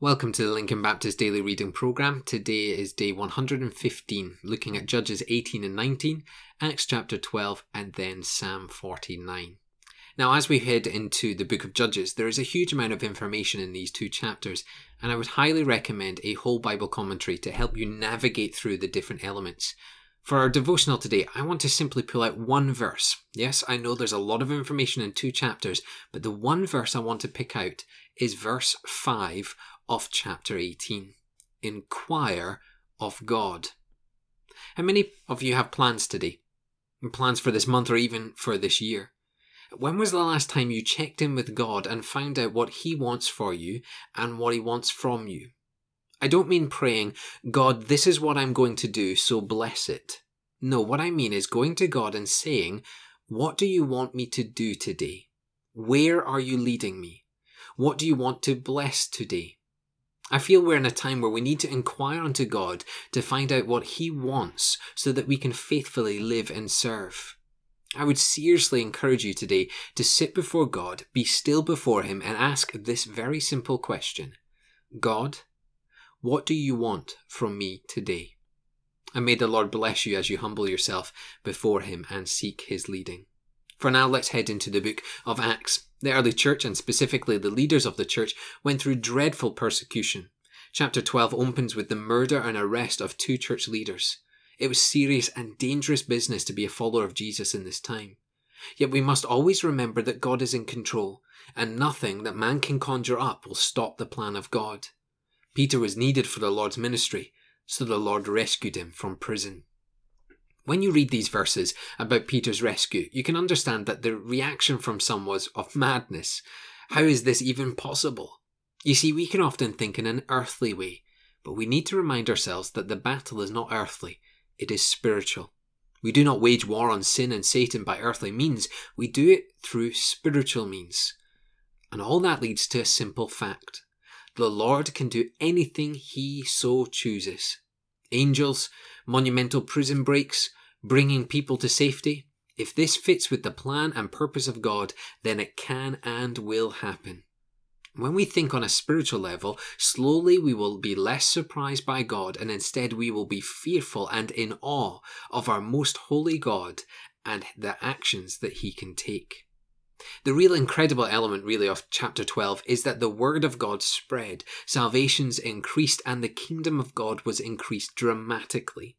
Welcome to the Lincoln Baptist Daily Reading Program. Today is day 115, looking at Judges 18 and 19, Acts chapter 12, and then Psalm 49. Now, as we head into the book of Judges, there is a huge amount of information in these two chapters, and I would highly recommend a whole Bible commentary to help you navigate through the different elements. For our devotional today, I want to simply pull out one verse. Yes, I know there's a lot of information in two chapters, but the one verse I want to pick out is verse 5 of chapter 18 Inquire of God. How many of you have plans today? Plans for this month or even for this year? When was the last time you checked in with God and found out what He wants for you and what He wants from you? I don't mean praying, God, this is what I'm going to do, so bless it. No, what I mean is going to God and saying, What do you want me to do today? Where are you leading me? What do you want to bless today? I feel we're in a time where we need to inquire unto God to find out what He wants so that we can faithfully live and serve. I would seriously encourage you today to sit before God, be still before Him, and ask this very simple question God, what do you want from me today? And may the Lord bless you as you humble yourself before Him and seek His leading. For now, let's head into the book of Acts. The early church, and specifically the leaders of the church, went through dreadful persecution. Chapter 12 opens with the murder and arrest of two church leaders. It was serious and dangerous business to be a follower of Jesus in this time. Yet we must always remember that God is in control, and nothing that man can conjure up will stop the plan of God. Peter was needed for the Lord's ministry, so the Lord rescued him from prison. When you read these verses about Peter's rescue, you can understand that the reaction from some was of madness. How is this even possible? You see, we can often think in an earthly way, but we need to remind ourselves that the battle is not earthly, it is spiritual. We do not wage war on sin and Satan by earthly means, we do it through spiritual means. And all that leads to a simple fact the Lord can do anything He so chooses. Angels, monumental prison breaks, bringing people to safety, if this fits with the plan and purpose of God, then it can and will happen. When we think on a spiritual level, slowly we will be less surprised by God and instead we will be fearful and in awe of our most holy God and the actions that he can take. The real incredible element, really, of chapter 12 is that the word of God spread, salvations increased, and the kingdom of God was increased dramatically.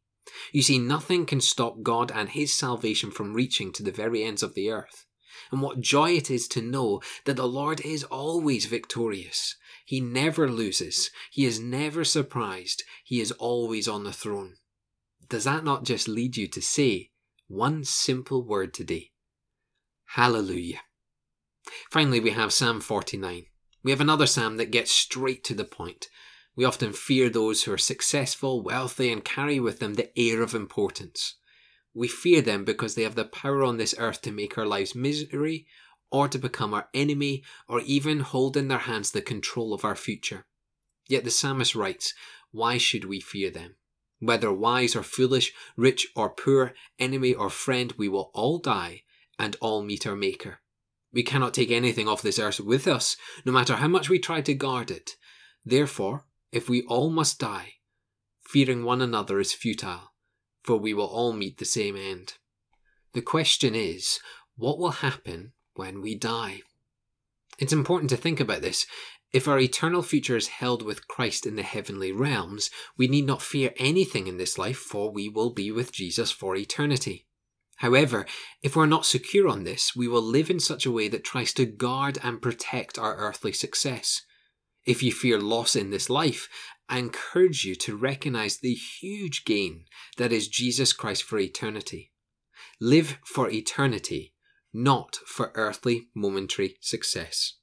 You see, nothing can stop God and His salvation from reaching to the very ends of the earth. And what joy it is to know that the Lord is always victorious. He never loses. He is never surprised. He is always on the throne. Does that not just lead you to say one simple word today? Hallelujah. Finally, we have Psalm 49. We have another psalm that gets straight to the point. We often fear those who are successful, wealthy, and carry with them the air of importance. We fear them because they have the power on this earth to make our lives misery, or to become our enemy, or even hold in their hands the control of our future. Yet the psalmist writes, Why should we fear them? Whether wise or foolish, rich or poor, enemy or friend, we will all die and all meet our Maker. We cannot take anything off this earth with us, no matter how much we try to guard it. Therefore, if we all must die, fearing one another is futile, for we will all meet the same end. The question is, what will happen when we die? It's important to think about this. If our eternal future is held with Christ in the heavenly realms, we need not fear anything in this life, for we will be with Jesus for eternity. However, if we're not secure on this, we will live in such a way that tries to guard and protect our earthly success. If you fear loss in this life, I encourage you to recognize the huge gain that is Jesus Christ for eternity. Live for eternity, not for earthly momentary success.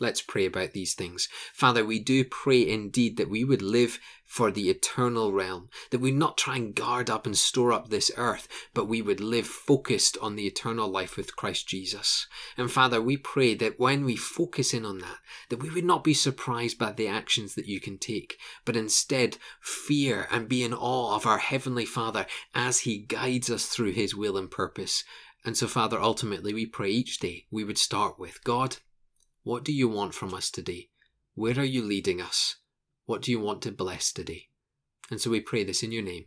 Let's pray about these things. Father, we do pray indeed that we would live for the eternal realm, that we not try and guard up and store up this earth, but we would live focused on the eternal life with Christ Jesus. And Father, we pray that when we focus in on that, that we would not be surprised by the actions that you can take, but instead fear and be in awe of our Heavenly Father as He guides us through His will and purpose. And so, Father, ultimately, we pray each day we would start with God, what do you want from us today? Where are you leading us? What do you want to bless today? And so we pray this in your name.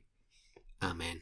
Amen.